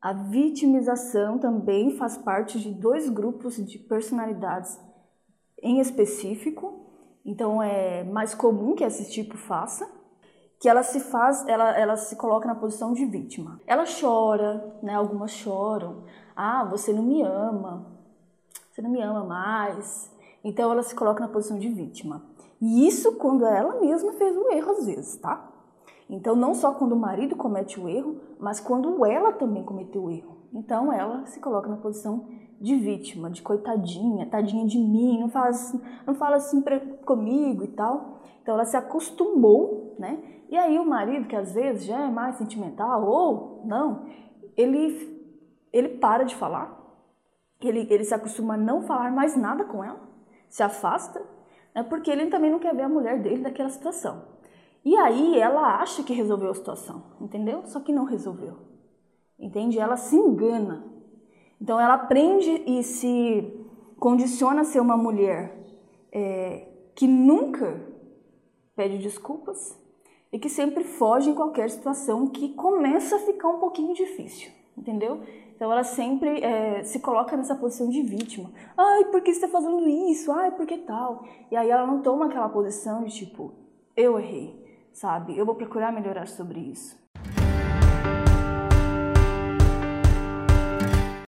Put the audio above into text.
A vitimização também faz parte de dois grupos de personalidades em específico. Então é mais comum que esse tipo faça, que ela se faz, ela, ela se coloca na posição de vítima. Ela chora, né? Algumas choram. Ah, você não me ama. Você não me ama mais. Então ela se coloca na posição de vítima. E isso quando ela mesma fez o erro às vezes, tá? Então não só quando o marido comete o erro, mas quando ela também cometeu o erro. Então ela se coloca na posição de vítima, de coitadinha, tadinha de mim, não fala assim, não fala assim comigo e tal. Então ela se acostumou, né? E aí o marido, que às vezes já é mais sentimental ou não, ele ele para de falar. Ele, ele se acostuma a não falar mais nada com ela, se afasta né? porque ele também não quer ver a mulher dele daquela situação. E aí ela acha que resolveu a situação, entendeu? Só que não resolveu. Entende? Ela se engana. Então ela aprende e se condiciona a ser uma mulher é, que nunca pede desculpas e que sempre foge em qualquer situação que começa a ficar um pouquinho difícil, entendeu? Então ela sempre é, se coloca nessa posição de vítima. Ai, por que você está fazendo isso? Ai, por que tal? E aí ela não toma aquela posição de tipo, eu errei, sabe? Eu vou procurar melhorar sobre isso.